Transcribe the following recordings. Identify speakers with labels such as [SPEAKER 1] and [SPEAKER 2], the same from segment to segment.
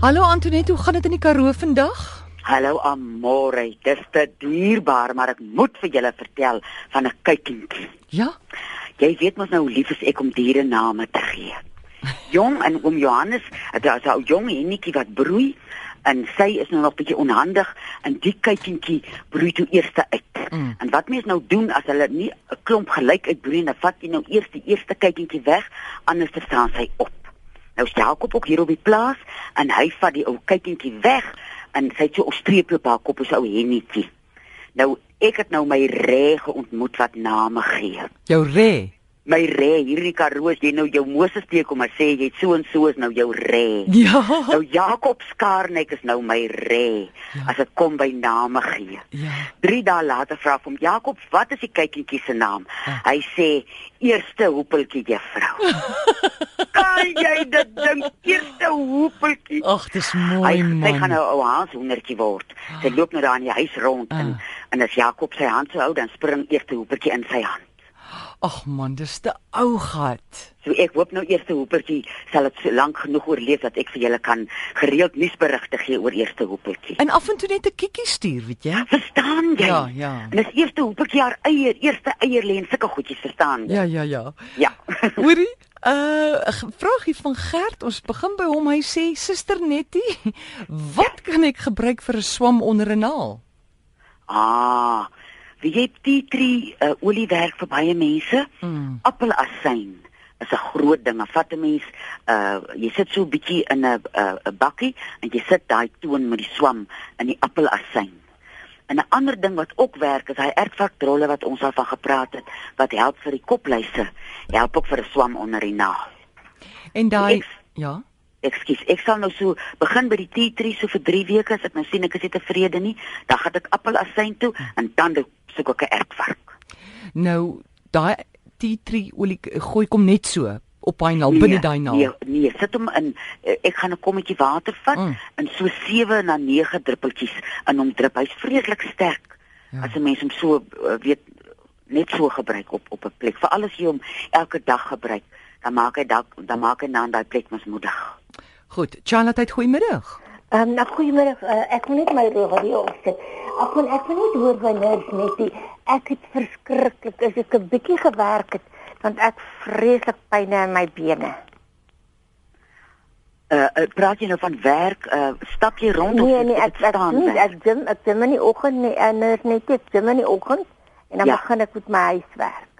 [SPEAKER 1] Hallo Antoinette, hoe gaan dit in die Karoo vandag?
[SPEAKER 2] Hallo Amore, dis te dierbaar, maar ek moet vir julle vertel van 'n kuikentjie.
[SPEAKER 1] Ja.
[SPEAKER 2] Jy weet mos nou hoe lief is ek om diere name te gee. Jong en oom Johannes, daar's 'n jong hennetjie wat broei en sy is nou nog bietjie onhandig en die kuikentjie broei toe eers uit.
[SPEAKER 1] Mm.
[SPEAKER 2] En wat mens nou doen as hulle nie 'n klomp gelyk uitbroei, dan vat jy nou eers die eerste kuikentjie weg, anders dan staan sy op. Nou is Jakob ook hier op die plaas en hy vat die ou kuikentjie weg en sy het so 'n streepie op haar kop as ou hennetjie. Nou ek het nou my reg ontmoet wat name gee.
[SPEAKER 1] Jou re.
[SPEAKER 2] My re hierdie Karoo jy nou jou Moses steek kom maar sê jy het so en so is nou jou re.
[SPEAKER 1] Ja.
[SPEAKER 2] Nou Jakob Skarnek is nou my re
[SPEAKER 1] Ja.
[SPEAKER 2] as dit kom by name gee.
[SPEAKER 1] Ja.
[SPEAKER 2] 3 dae later vra ek hom Jakob, wat is die kuikentjie se naam?
[SPEAKER 1] Ja.
[SPEAKER 2] Hy sê eerste hoepeltjie juffrou. kan jy dit dink? Eerste hoepeltjie.
[SPEAKER 1] Ag, dis
[SPEAKER 2] Hy
[SPEAKER 1] mooi man.
[SPEAKER 2] gaan nou 'n ou haashoendertjie word. Sy loop nou daar in die huis rond en
[SPEAKER 1] Ah.
[SPEAKER 2] en as Jakob sy hand so hou, dan spring eerste hoepeltjie in sy hand.
[SPEAKER 1] Ag man, dis te ou gat.
[SPEAKER 2] So ek hoop nou eerste hoepeltjie sal dit so lank genoeg oorleef dat ek vir julle kan gereeld nuusberigte gee oor eerste hoepeltjie.
[SPEAKER 1] En af en toe net 'n kikkie stuur, weet jy?
[SPEAKER 2] Verstaan jy?
[SPEAKER 1] Ja, ja.
[SPEAKER 2] En dis eerste hoepeltjie haar eier, eerste eier lê en sulke goedjies, verstaan jy?
[SPEAKER 1] Ja, ja, ja.
[SPEAKER 2] Ja.
[SPEAKER 1] Hoorie, uh 'n vraagie van Gert. Ons begin by hom. Hy sê: "Suster Nettie, wat kan ek gebruik vir 'n swam onder 'n naal?"
[SPEAKER 2] ah, jy tea tree uh, olie werk vir baie mense?
[SPEAKER 1] Mm.
[SPEAKER 2] Appelasyn is 'n groot ding. Vat 'n mens uh jy sit so 'n bietjie in 'n 'n 'n bakkie en jy sit daai toon met die swam in die appelasyn. En 'n ander ding wat ook werk is hy ertvarkdrolle wat ons al van gepraat het wat help vir die kopluise. Help ook vir 'n swam onder die naal.
[SPEAKER 1] En daai ja.
[SPEAKER 2] Ekskuus, ek sal nou so begin by die tea tree so vir 3 weke as ek nou sien ek is nie tevrede nie, dan gaan ek appelasyn toe en dan soek ek 'n ertvark.
[SPEAKER 1] Nou daai tea tree olie gooi kom net so op daai naal, binne daai naal.
[SPEAKER 2] Nee, nee, sit hom in eh, ek gaan 'n kommetjie water vat
[SPEAKER 1] Mm.
[SPEAKER 2] en so 7 na 9 druppeltjies in hom drup. Hy's vreeslik sterk.
[SPEAKER 1] Ja.
[SPEAKER 2] As 'n mens hom so eh, weet net so gebruik op op 'n plek. Veral as jy hom elke dag gebruik, dan maak hy dan dan maak hy dan daai plek mos moedig.
[SPEAKER 1] Goed, Charlotte, goeiemiddag.
[SPEAKER 3] Ehm um, nou goeiemôre. Uh, ek moet net my radio opsit. Ek moet ek moet net hoor wanneer net die ek het verskriklik as ek 'n bietjie gewerk het want ek vreeslik pyn in my bene.
[SPEAKER 2] Uh, uh praat jy nou van werk, uh stap jy rond
[SPEAKER 3] Nee
[SPEAKER 2] of
[SPEAKER 3] nee,
[SPEAKER 2] is
[SPEAKER 3] ek
[SPEAKER 2] dit
[SPEAKER 3] ek
[SPEAKER 2] staan
[SPEAKER 3] nie, ek gym ek gym in die oggend nie en is net ek gym in die oggend en dan
[SPEAKER 2] Ja.
[SPEAKER 3] begin ek met my huiswerk.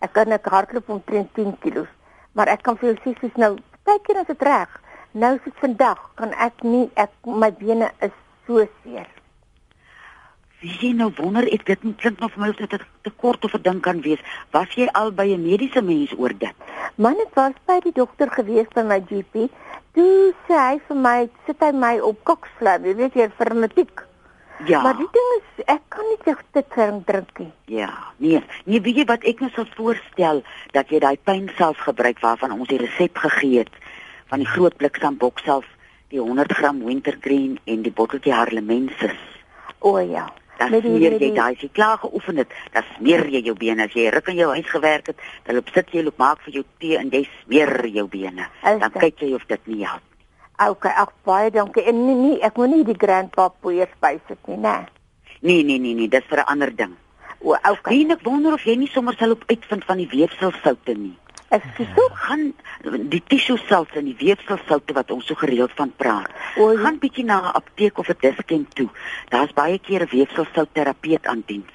[SPEAKER 3] Ek kan ek hardloop omtrent 10 kg. Maar ek kan vir jou sê soos nou, baie keer is dit reg. Nou soos vandag kan ek nie ek my bene is so seer.
[SPEAKER 2] Wie jy nou wonder ek dit klink nog vir my of dit 'n tekort of 'n ding kan wees. Was jy al by 'n mediese mens oor dit?
[SPEAKER 3] Man, ek was by die dokter gewees by my GP. Toe sê hy vir my, sit hy my op koksflap, jy weet jy vir matriek.
[SPEAKER 2] Ja.
[SPEAKER 3] Maar die ding is ek kan nie te te drink drink nie.
[SPEAKER 2] Ja, nee. Nee, weet jy wat ek nou sou voorstel dat jy daai pynself gebruik waarvan ons die resep gegee het van die groot bliksambok self, die 100 gram wintergreen en die botteltjie harlemensis.
[SPEAKER 3] O ja.
[SPEAKER 2] Dan smeer jy daai as jy klaar geoefen het, dan smeer jy jou bene as jy ruk in jou huis gewerk het, dan loop sit jy loop maak vir jou tee en jy smeer jou bene.
[SPEAKER 3] Is
[SPEAKER 2] Dan
[SPEAKER 3] dit?
[SPEAKER 2] kyk jy of dit nie help.
[SPEAKER 3] Okay, ag baie dankie. En nee, nee ek moet nie die grandpa poeier spys dit nie, né?
[SPEAKER 2] Nee, nee, nee, nee, dis vir 'n ander ding.
[SPEAKER 3] O, okay.
[SPEAKER 2] En ek wonder of jy nie sommer sal op uitvind van die weefselsoute nie.
[SPEAKER 3] Ekskuus. tog?
[SPEAKER 2] gaan die tissue cells en die weefselsoute wat ons so gereeld van praat.
[SPEAKER 3] O, ja.
[SPEAKER 2] Gaan bietjie na 'n apteek of 'n diskent toe. Daar's baie keer 'n weefselsout-terapeut aan diens.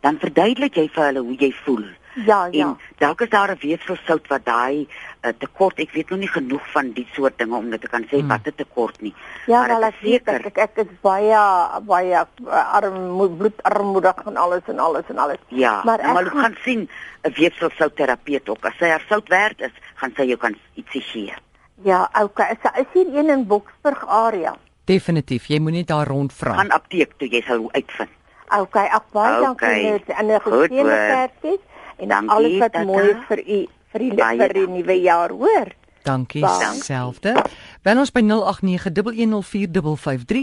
[SPEAKER 2] Dan verduidelik jy vir hulle hoe jy voel.
[SPEAKER 3] Ja, ja.
[SPEAKER 2] En dalk is daar 'n weefselsout wat daai uh, tekort, ek weet nog nie genoeg van die soort dinge om dit te kan sê
[SPEAKER 1] Hmm.
[SPEAKER 2] wat 'n tekort nie.
[SPEAKER 3] Ja,
[SPEAKER 2] maar
[SPEAKER 3] wel
[SPEAKER 2] dit
[SPEAKER 3] ek weet
[SPEAKER 2] seker.
[SPEAKER 3] ek, ek is baie baie uh, arm bloedarmoedig en alles en alles en alles.
[SPEAKER 2] Ja,
[SPEAKER 3] Maar ek
[SPEAKER 2] maar jy
[SPEAKER 3] gaan-
[SPEAKER 2] sien 'n weefselsout-terapeut ook. As sy haar sout werd is, gaan sy jou kan ietsie gee.
[SPEAKER 3] Ja, okay. Is, is hier een in Boksburg area?
[SPEAKER 1] Definitief, jy moenie daar rondvra.
[SPEAKER 2] Gaan apteek toe, jy sal uitvind.
[SPEAKER 3] Okay, ek baie
[SPEAKER 2] Okay.
[SPEAKER 3] dankie net en 'n
[SPEAKER 2] Goed,
[SPEAKER 3] geseënde
[SPEAKER 2] hoor.
[SPEAKER 3] En
[SPEAKER 2] Dankie,
[SPEAKER 3] alles wat
[SPEAKER 2] tata.
[SPEAKER 3] mooi vir u vir die vir die nuwe jaar, hoor.
[SPEAKER 1] Dankie, selfde. Bel ons by 0891104553.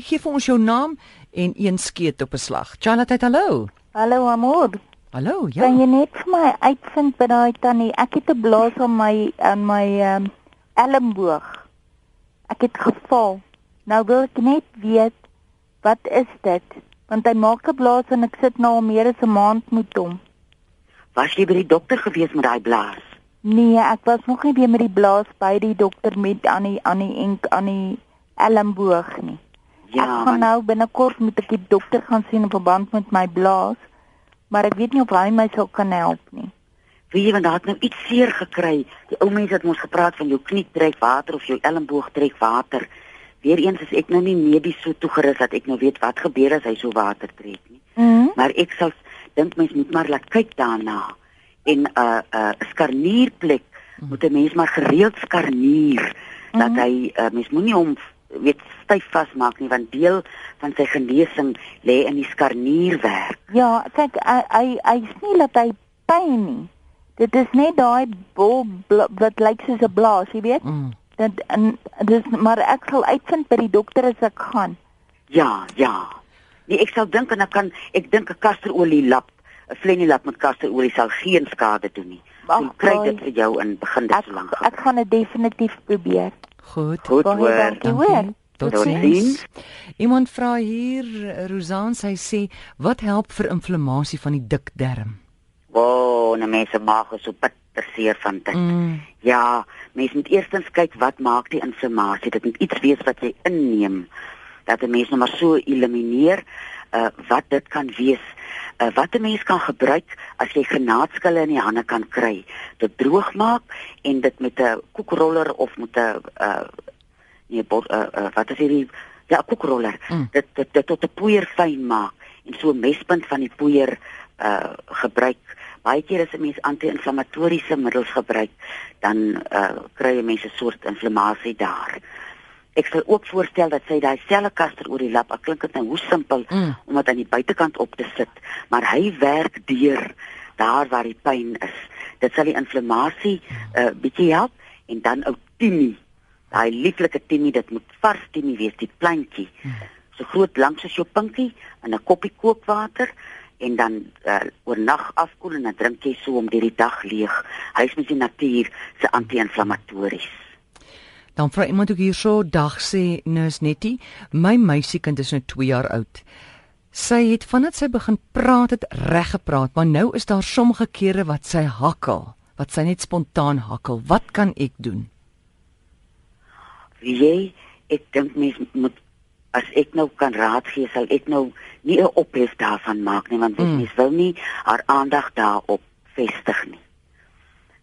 [SPEAKER 1] Gee vir ons jou naam en een skeet op 'n slag. Charlotte, hallo.
[SPEAKER 4] Hallo amor.
[SPEAKER 1] Hallo, ja.
[SPEAKER 4] Kan jy net vir my uitvind by daai tannie? Ek het 'n blaas aan my aan my ehm um, elmboog. Ek het geval. Nou wil ek net weet wat is dit? Want hy maak 'n blaas en ek sit nou al meer as 'n maand met hom.
[SPEAKER 2] Was jy by die dokter gewees met daai blaas?
[SPEAKER 4] Nee, ek was nog nie weer met die blaas by die dokter met aan die aan die enk aan die elmboog nie.
[SPEAKER 2] Ja,
[SPEAKER 4] ek gaan
[SPEAKER 2] want-
[SPEAKER 4] nou binnekort met 'n dokter gaan sien in verband met my blaas, maar ek weet nie of hy my sou kan help nie.
[SPEAKER 2] Weet jy want daar het nou iets seer gekry. Die ou mense het ons gepraat van jou knie trek water of jou elmboog trek water. Weereens is ek nou nie medies so toegerus dat ek nou weet wat gebeur as hy so water trek nie.
[SPEAKER 4] Mhm.
[SPEAKER 2] Maar ek sal dink mens moet maar laat kyk daarna. En 'n uh, 'n uh, skarnierplek moet 'n mens maar gereeld skarnier dat hy uh, mens moenie hom weet styf vasmaak nie want deel van sy genesing lê in die skarnierwerk.
[SPEAKER 4] Ja, kyk hy hy nie dat hy pyn nie. Dit is net daai bol wat lyk soos 'n blaas, jy weet?
[SPEAKER 1] Mm.
[SPEAKER 4] Dat en dis maar ek sal uitvind by die dokter as ek gaan.
[SPEAKER 2] Ja, ja. Nee, ek sal dink en dan kan ek dink 'n kasterolie lap, 'n flennie lap met kasterolie sal geen skade doen nie. Ek kry dit vir jou in begin dit so lank.
[SPEAKER 4] ek gaan dit definitief probeer.
[SPEAKER 1] Goed.
[SPEAKER 2] Goed hoor.
[SPEAKER 4] dankie. hoor.
[SPEAKER 1] Totsiens.
[SPEAKER 2] Totsiens.
[SPEAKER 1] Iemand vra hier, Rosan, sy sê, wat help vir inflammasie van die dik darm?
[SPEAKER 2] Wow, nou mense maag is so bitter seer van dit.
[SPEAKER 1] Mm.
[SPEAKER 2] Ja, mens moet eerstens kyk wat maak die inflammasie. Dit moet iets wees wat jy inneem dat 'n mens nou maar so elimineer uh wat dit kan wees. Uh wat 'n mens kan gebruik as jy granaatskille in die hande kan kry. Dit droog maak en dit met 'n koekroller of met 'n uh nee, bot, uh, uh wat is hierdie ja, koekroller.
[SPEAKER 1] Mm.
[SPEAKER 2] Dit, dit dit tot 'n poeier fyn maak en so 'n mespunt van die poeier uh gebruik. Baie keer as 'n mens anti-inflammatoriese middels gebruik, dan uh kry jy mense soort inflammasie daar. Ek sal ook voorstel dat sy daai selfe kaster oor die lap, ek klink dit nou hoe simpel
[SPEAKER 1] Mm.
[SPEAKER 2] om dit aan die buitekant op te sit, maar hy werk deur daar waar die pyn is. Dit sal die inflammasie uh bietjie help en dan ou timie. Daai lieflike timie, dit moet vars timie wees, die plantjie. So groot lank soos jou pinkie in 'n koppie kookwater en dan uh, oornag afkoel en dan drink jy so om deur die dag leeg. Hy's met die natuur se anti-inflammatories.
[SPEAKER 1] Dan vra iemand ook hierso, dag sê Nurse Nettie, my meisiekind is nou 2 jaar oud. Sy het vandat sy begin praat het reg gepraat, maar nou is daar sommige kere wat sy hakkel, wat sy net spontaan hakkel. Wat kan ek doen?
[SPEAKER 2] Wie jy, ek dink mens moet as ek nou kan raad gee, sal ek nou nie 'n ophef daarvan maak nie, want
[SPEAKER 1] Mm.
[SPEAKER 2] mm. mens wil nie haar aandag daarop vestig nie.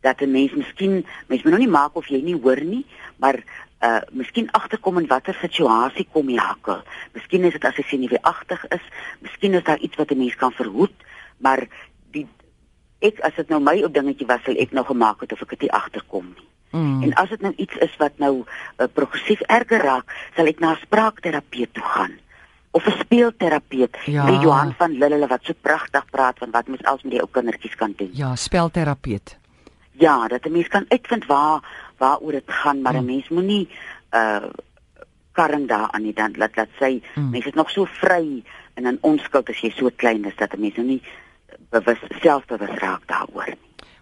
[SPEAKER 2] Dat 'n mens miskien mens moet nou nie maak of jy nie hoor nie, maar uh miskien agterkom in watter situasie kom jy hakkel. Miskien is dit as jy senuweeagtig is, miskien is daar iets wat 'n mens kan verhoed, maar die ek as dit nou my ou dingetjie was, sal ek nou gemaak het of ek dit nie agterkom nie.
[SPEAKER 1] Mm.
[SPEAKER 2] En as dit nou iets is wat nou uh, progressief erger raak, sal ek na 'n spraakterapeut toe gaan of 'n speelterapeut.
[SPEAKER 1] Ja.
[SPEAKER 2] Die Johan van Lille wat so pragtig praat van wat mens als met die ou kindertjies kan doen.
[SPEAKER 1] Ja, spelterapeut.
[SPEAKER 2] Ja, dat 'n mens kan uitvind waar waaroor dit gaan, maar 'n
[SPEAKER 1] Mm.
[SPEAKER 2] mens moenie uh karring daaraan nie dan laat laat sy
[SPEAKER 1] Mm.
[SPEAKER 2] mense is nog so vry en in onskuld as jy so klein is dat 'n mens nou nie bewus selfbewus raak daaroor nie.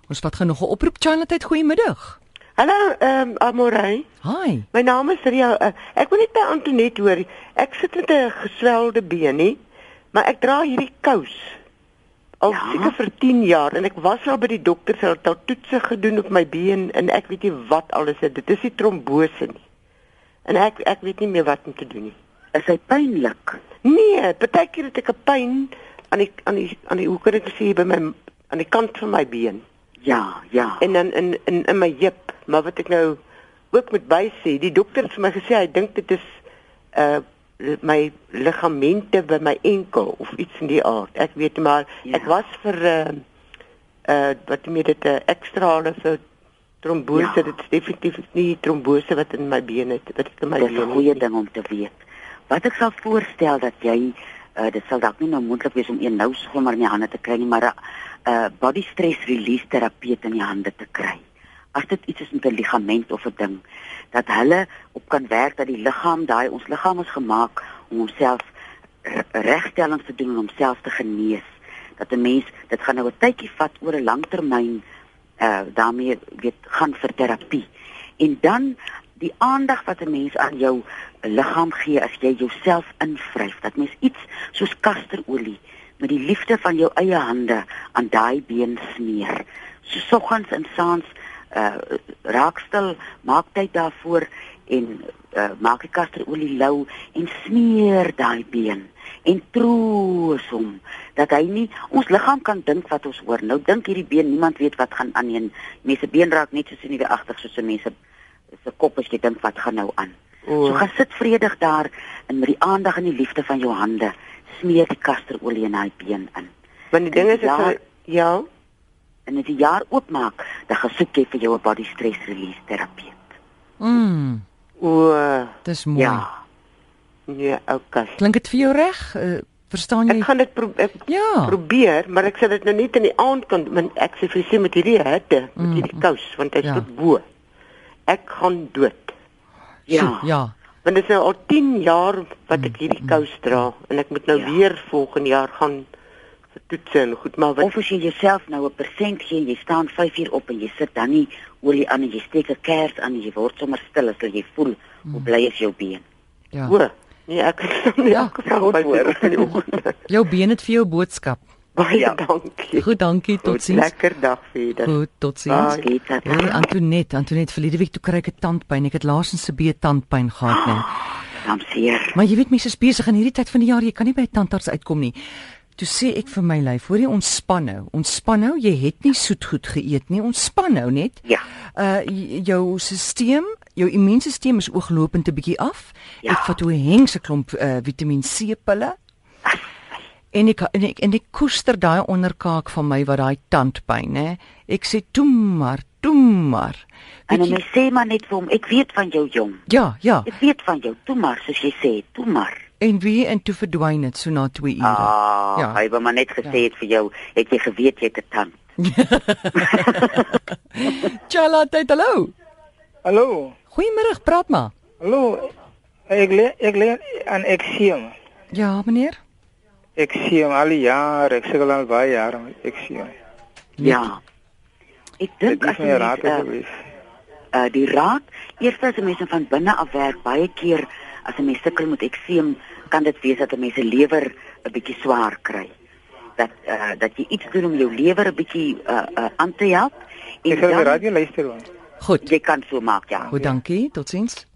[SPEAKER 1] Ons vat genoeg 'n oproep. Charlotte, goeiemiddag.
[SPEAKER 5] Hallo, ehm um, Amorey.
[SPEAKER 1] Hi.
[SPEAKER 5] My naam is Ria. Uh, ek wil net by Antoinette hoor. Ek sit met 'n geswelde been, nie, maar ek dra hierdie kous al
[SPEAKER 2] Ja?
[SPEAKER 5] seker vir 10 jaar en ek was al by die dokter, sy het al toetse gedoen op my been en ek weet nie wat alles is. Dit is nie trombose nie. En ek ek weet nie meer wat om te doen nie.
[SPEAKER 2] Is hy pynlik?
[SPEAKER 5] Nee, partykeer het ek 'n pyn aan die aan die aan die hoe kan ek sê by my aan die kant van my been.
[SPEAKER 2] Ja, ja.
[SPEAKER 5] en dan in in in my heup, maar wat ek nou ook moet bysê, die dokter het vir my gesê hy dink dit is uh my ligamente by my enkel of iets in die aard. Ek weet maar
[SPEAKER 2] Ja.
[SPEAKER 5] ek was vir uh uh wat jy met dit 'n uh, ekstra hulle vir trombose,
[SPEAKER 2] Ja.
[SPEAKER 5] dit is definitief nie trombose wat in my bene het, wat in my
[SPEAKER 2] Dis
[SPEAKER 5] bene
[SPEAKER 2] 'n goeie ding om te weet. Wat ek sal voorstel dat jy uh, dit sal dalk nie nou moontlik wees om een nou sommer in die hande te kry nie, maar 'n uh, body stress release terapeut in die hande te kry. As dit iets is met 'n ligament of 'n ding dat hulle op kan werk dat die liggaam daai ons liggaam is gemaak om homself r- regstellings te doen en homself te genees. Dat 'n mens dit gaan nou 'n tydjie vat oor 'n langtermyn uh daarmee weet gaan vir terapie. En dan die aandag wat 'n mens aan jou liggaam gee as jy jouself invryf, dat mens iets soos kasterolie met die liefde van jou eie hande aan daai been smeer. So soggens en saans uh raakstel, maak tyd daarvoor en uh, maak die kasterolie lou en smeer daai been en troos hom dat hy nie ons liggaam kan dink wat ons hoor. Nou dink hierdie been, niemand weet wat gaan aan nie. Mense been raak net so sien nie agter soos 'n mens se kop as jy dink wat gaan nou aan. Oh. So gaan sit vredig daar en met die aandag en die liefde van jou hande smeer die kasterolie in daai been in.
[SPEAKER 5] Want die ding is
[SPEAKER 2] Ja.
[SPEAKER 5] ek ja,
[SPEAKER 2] En as jy jaar oopmaak, dan gaan soek jy vir jou 'n body stress release terapeut.
[SPEAKER 1] Mm,
[SPEAKER 5] o
[SPEAKER 1] dis mooi.
[SPEAKER 2] Ja.
[SPEAKER 5] nee, okay.
[SPEAKER 1] Klink dit vir jou reg? Uh, verstaan jy?
[SPEAKER 5] Ek gaan dit pro ek
[SPEAKER 1] Ja.
[SPEAKER 5] probeer, maar ek sal dit nou net in die aand kan want ek sê vir sy met hierdie hitte, met
[SPEAKER 1] Mm.
[SPEAKER 5] hierdie kous want hy's
[SPEAKER 1] Ja.
[SPEAKER 5] tot bo. Ek gaan dood.
[SPEAKER 2] Ja.
[SPEAKER 1] Ja.
[SPEAKER 5] Want dit is nou al 10 jaar wat ek hierdie kous dra en ek moet nou
[SPEAKER 2] Ja.
[SPEAKER 5] weer volgende jaar gaan vir toetse en goed, maar wat
[SPEAKER 2] Of as jy jouself nou 'n persent gee, jy staan 5 uur op en jy sit dan nie olie aan en jy steek 'n kers aan en jy word sommer stil as jy voel hoe bly is jou been.
[SPEAKER 1] Ja.
[SPEAKER 5] o, nee, ek het nie
[SPEAKER 1] Ja,
[SPEAKER 5] elke dag by
[SPEAKER 2] hoor.
[SPEAKER 5] in die oggend.
[SPEAKER 1] Jou been het vir jou boodskap.
[SPEAKER 5] Baie
[SPEAKER 2] Ja.
[SPEAKER 5] dankie.
[SPEAKER 1] Goed, dankie. Totsiens.
[SPEAKER 5] Lekker dag verder.
[SPEAKER 1] Goed, totsiens. Hey, Antoinette, Antoinette, verlede week toe kry ek 'n tandpyn. Ek het laasens se bee tandpyn gehad, nee.
[SPEAKER 2] Dan seer.
[SPEAKER 1] Maar jy weet mense is besig in hierdie tyd van die jaar, jy kan nie by 'n tandarts uitkom nie. Toe sê ek vir my lyf, hoor jy ontspan nou. Ontspan nou, jy het nie soetgoed geëet nie. Ontspan nou net.
[SPEAKER 2] Ja.
[SPEAKER 1] Uh jou stelsel, jou immuunstelsel is ooglopend 'n bietjie af.
[SPEAKER 2] Ja.
[SPEAKER 1] Ek vat hoe hengse klomp uh, Vitamiin C pille. En ek en ek en ek koester daai onderkaak van my wat daai tandpyn, hè. Ek sê toe maar, toe maar.
[SPEAKER 2] En
[SPEAKER 1] Weet jy-
[SPEAKER 2] dan sê maar net vir hom, ek weet van jou jong.
[SPEAKER 1] Ja, ja.
[SPEAKER 2] Ek weet van jou. Toe maar soos jy sê, toe maar.
[SPEAKER 1] En wie en toe verdwyn dit so na 2 ure.
[SPEAKER 2] Ah,
[SPEAKER 1] Ja.
[SPEAKER 2] hy wou maar net gesê het vir jou, het jy geweet jy het 'n tand.
[SPEAKER 1] Chala, tyd, hallo.
[SPEAKER 6] Hallo.
[SPEAKER 1] Goeiemôre, praat maar.
[SPEAKER 6] Hallo. Ek le ek le aan ekseem.
[SPEAKER 1] Ja, meneer.
[SPEAKER 6] Ekseem al die jare, ek sukkel al baie jare met ekseem.
[SPEAKER 2] Ja. Ek
[SPEAKER 6] Dit
[SPEAKER 2] dink as jy
[SPEAKER 6] raad
[SPEAKER 2] uh,
[SPEAKER 6] gewees.
[SPEAKER 2] uh, die raad, eers as 'n mens hom van binne af werk, baie keer as 'n mens sukkel met ekseem, kan dit wees dat 'n mens se lewer 'n bietjie swaar kry. Dat uh, dat jy iets doen om jou lewer 'n bietjie uh, uh, aan te help.
[SPEAKER 6] Ek sal die radio luister man.
[SPEAKER 1] Goed.
[SPEAKER 2] jy kan so maak, ja.
[SPEAKER 1] Goed, dankie. Totsiens.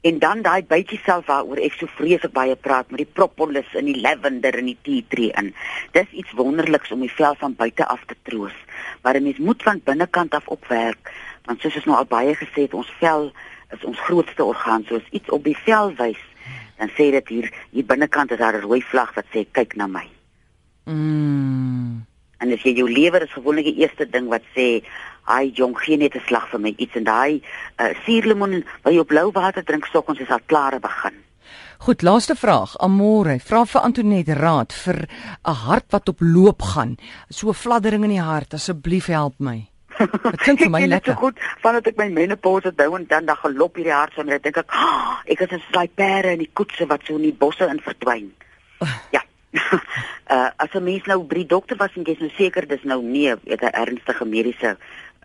[SPEAKER 2] En dan daai bytjie self waaroor ek so vreeslik baie praat met die propolis en die lavender en die tea tree in. Dis iets wonderliks om die vel van buite af te troos. Maar 'n mens moet van binnekant af opwerk, want soos ons nou al baie gesê het, ons vel is ons grootste orgaan. So as iets op die vel wys, dan sê dit hier hier binnekant is daar 'n rooi vlag wat sê kyk na my.
[SPEAKER 1] Mm.
[SPEAKER 2] En as jy jou lewer is gewoonlik die eerste ding wat sê, "Haai jong, gee net 'n slag vir my iets." En daai uh, suurlemoen wat jy op blou water drink soggens is al klare begin.
[SPEAKER 1] Goed, laaste vraag. Amore, vra vir Antoinette raad vir 'n hart wat op loop gaan. So 'n fladdering in die hart, asseblief help my. Dit klink vir my
[SPEAKER 2] Ek ken dit
[SPEAKER 1] lekker.
[SPEAKER 2] So goed vandat ek my menopause het nou en dan dan gelop hierdie hart so en ek dink ek, oh, ek is soos daai perde in die koetse wat so in die bosse in verdwyn. Ja. uh as 'n mens nou by die dokter was en jy's nou seker dis nou nie 'n ernstige mediese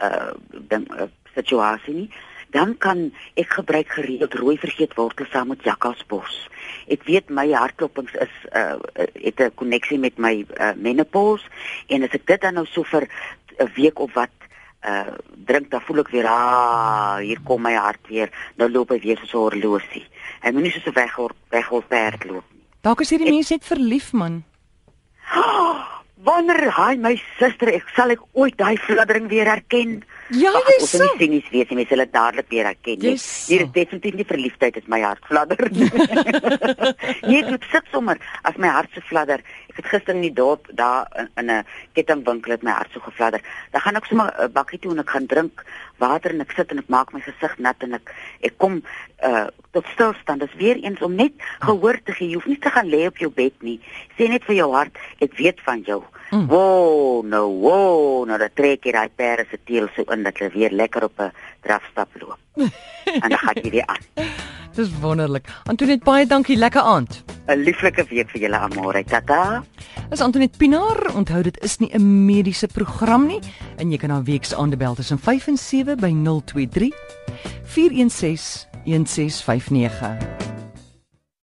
[SPEAKER 2] uh ding uh, situasie nie, dan kan ek gebruik gereeld rooi vergeetwortel saam met jakkalsbos. Ek weet my hartklopings is uh het 'n koneksie met my uh, menopause en as ek dit dan nou so vir 'n week of wat uh drink dan voel ek weer ah hier kom my hart weer. Nou loop hy weer so 'n horlosie. Hy moenie so weg weghol perd loop nie.
[SPEAKER 1] Dalk is hierdie mens net verlief man.
[SPEAKER 2] wanneer hy my suster ek sal ek ooit daai fladdering weer herken
[SPEAKER 1] Ja, jy
[SPEAKER 2] ons
[SPEAKER 1] sal.
[SPEAKER 2] moet nie sien weet jy mens sal dit dadelik weer herken nie. hier is definitief nie verliefdheid is my hart fladder nee dit sit sommer as my hart so fladder ek het gister in die dorp daar in 'n kettingwinkel het my hart so gefladder dan gaan ek sommer 'n bakkie toe en ek gaan drink water en ek sit en ek maak my gesig nat en ek ek kom uh, tot stilstand dis weer eens om net gehoor te gee jy hoef nie te gaan lê op jou bed nie sê net vir jou hart ek weet van jou
[SPEAKER 1] Mm.
[SPEAKER 2] Wow, nou wow, nou dat trek jy daai perde se teel so in dat hulle weer lekker op 'n drafstap loop. en dan gaan jy weer aan.
[SPEAKER 1] Dis wonderlik. Antoinette, baie dankie. Lekker aand.
[SPEAKER 2] 'n lieflike week vir julle almal. Tata.
[SPEAKER 1] As Antoinette Pinaar, onthou dit is nie 'n mediese program nie en jy kan haar week se aandebel tussen 5 en 7 by 023 416 1659.